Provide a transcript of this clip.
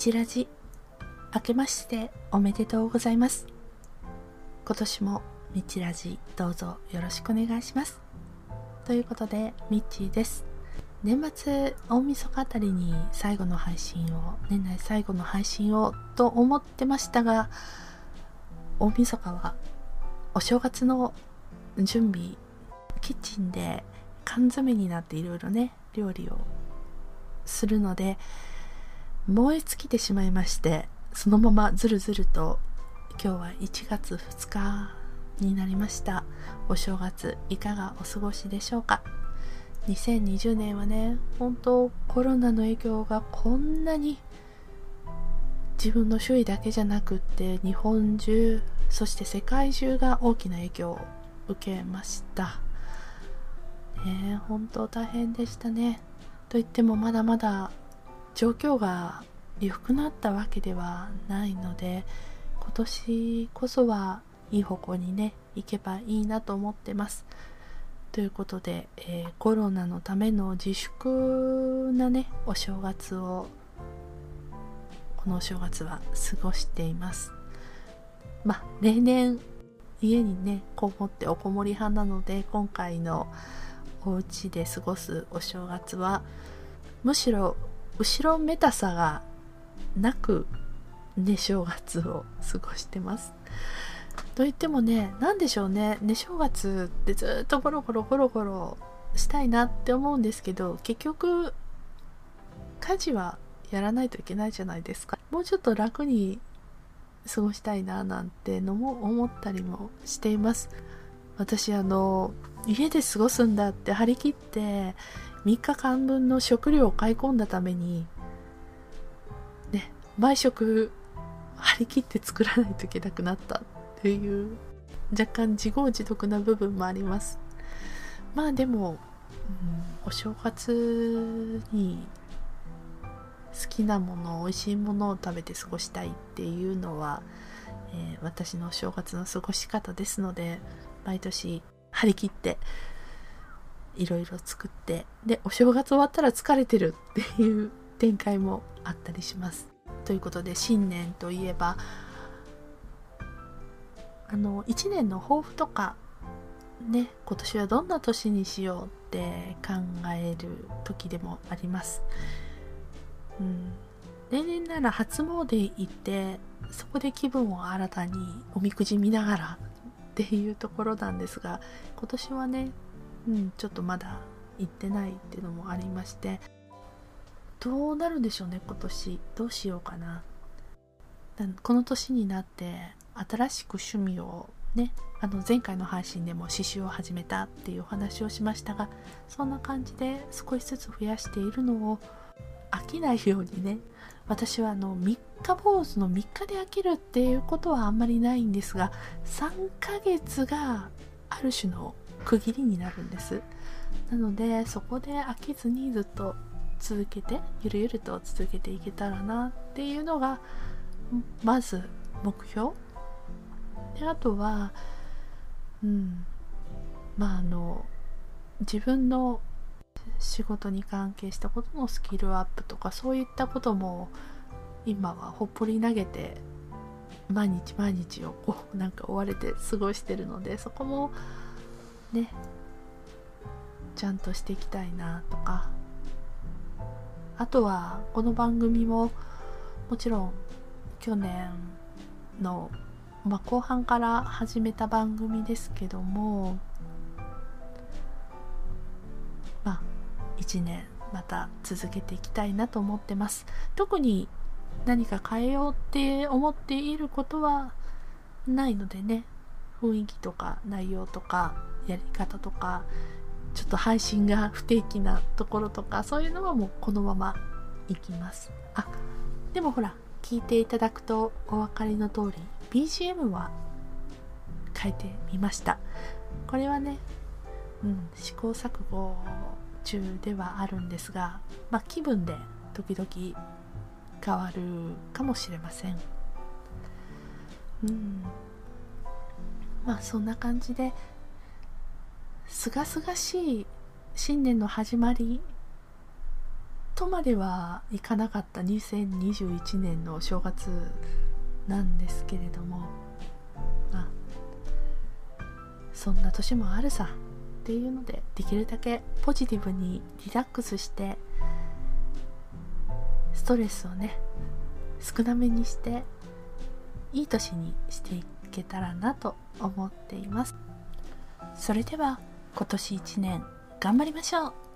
ちラジ明けましておめでとうございます。今年もみちラジどうぞよろしくお願いします。ということでみっちーです。年末大晦日あたりに最後の配信を年内最後の配信をと思ってましたが大晦日はお正月の準備キッチンで缶詰になっていろいろね料理をするので燃え尽きてしまいましてそのままずるずると今日は1月2日になりました。お正月いかがお過ごしでしょうか？2020年はね本当コロナの影響がこんなに自分の周囲だけじゃなくって日本中そして世界中が大きな影響を受けました。ね本当大変でしたね。と言ってもまだまだ状況が良くなったわけではないので今年こそはいい方向にね行けばいいなと思ってます。ということで、えー、コロナのための自粛なねお正月をこのお正月は過ごしています。まあ例年家にねこもっておこもり派なので今回のお家で過ごすお正月はむしろ後ろめたさがなく寝正月を過ごしてます。と言ってもね何でしょうね。寝正月ってずっとゴロゴロゴロゴロしたいなって思うんですけど結局家事はやらないといけないじゃないですか。もうちょっと楽に過ごしたいななんてのも思ったりもしています。私あの家で過ごすんだって張り切って3日間分の食料を買い込んだためにね毎食張り切って作らないといけなくなったっていう若干自業自得な部分もあります。まあでも、うん、お正月に好きなもの美味しいものを食べて過ごしたいっていうのは、えー、私のお正月の過ごし方ですので毎年張り切っていろいろ作ってでお正月終わったら疲れてるっていう展開もあったりします。ということで新年といえばあの1年の抱負とかね今年はどんな年にしようって考える時でもあります、うん、例年なら初詣行ってそこで気分を新たにおみくじ見ながらっていうところなんですが今年はね、うん、ちょっとまだ行ってないっていうのもありましてどうなるんでしょうね今年。どうしようかな。この年になって新しく趣味をねあの前回の配信でも刺繍を始めたっていうお話をしましたがそんな感じで少しずつ増やしているのを飽きないようにね私はあの3日坊主の3日で飽きるっていうことはあんまりないんですが3ヶ月がある種の区切りになるんです。なのでそこで飽きずにずっと続けてゆるゆると続けていけたらなっていうのがまず目標。であとはうんまああの自分の仕事に関係したことのスキルアップとかそういったことも今はほっぽり投げて毎日毎日をこうなんか追われて過ごしてるのでそこもね。ちゃんとしていきたいなとか。あとはこの番組ももちろん去年の、まあ、後半から始めた番組ですけどもまあ1年また続けていきたいなと思ってます。特に何か変えようって思っていることはないのでね。雰囲気とか内容とかやり方とかちょっと配信が不定期なところとかそういうのはもうこのままいきます。あでもほら聞いていただくとお分かりの通り BGM は変えてみました。これはね、うん、試行錯誤中ではあるんですが、まあ、気分で時々変わるかもしれません。うん。まあそんな感じですがすがしい新年の始まりとまではいかなかった2021年のお正月なんですけれども。まあそんな年もあるさっていうのでできるだけポジティブにリラックスしてストレスをね少なめにしていい年にしていけたらなと思っています。それでは今年1年頑張りましょう。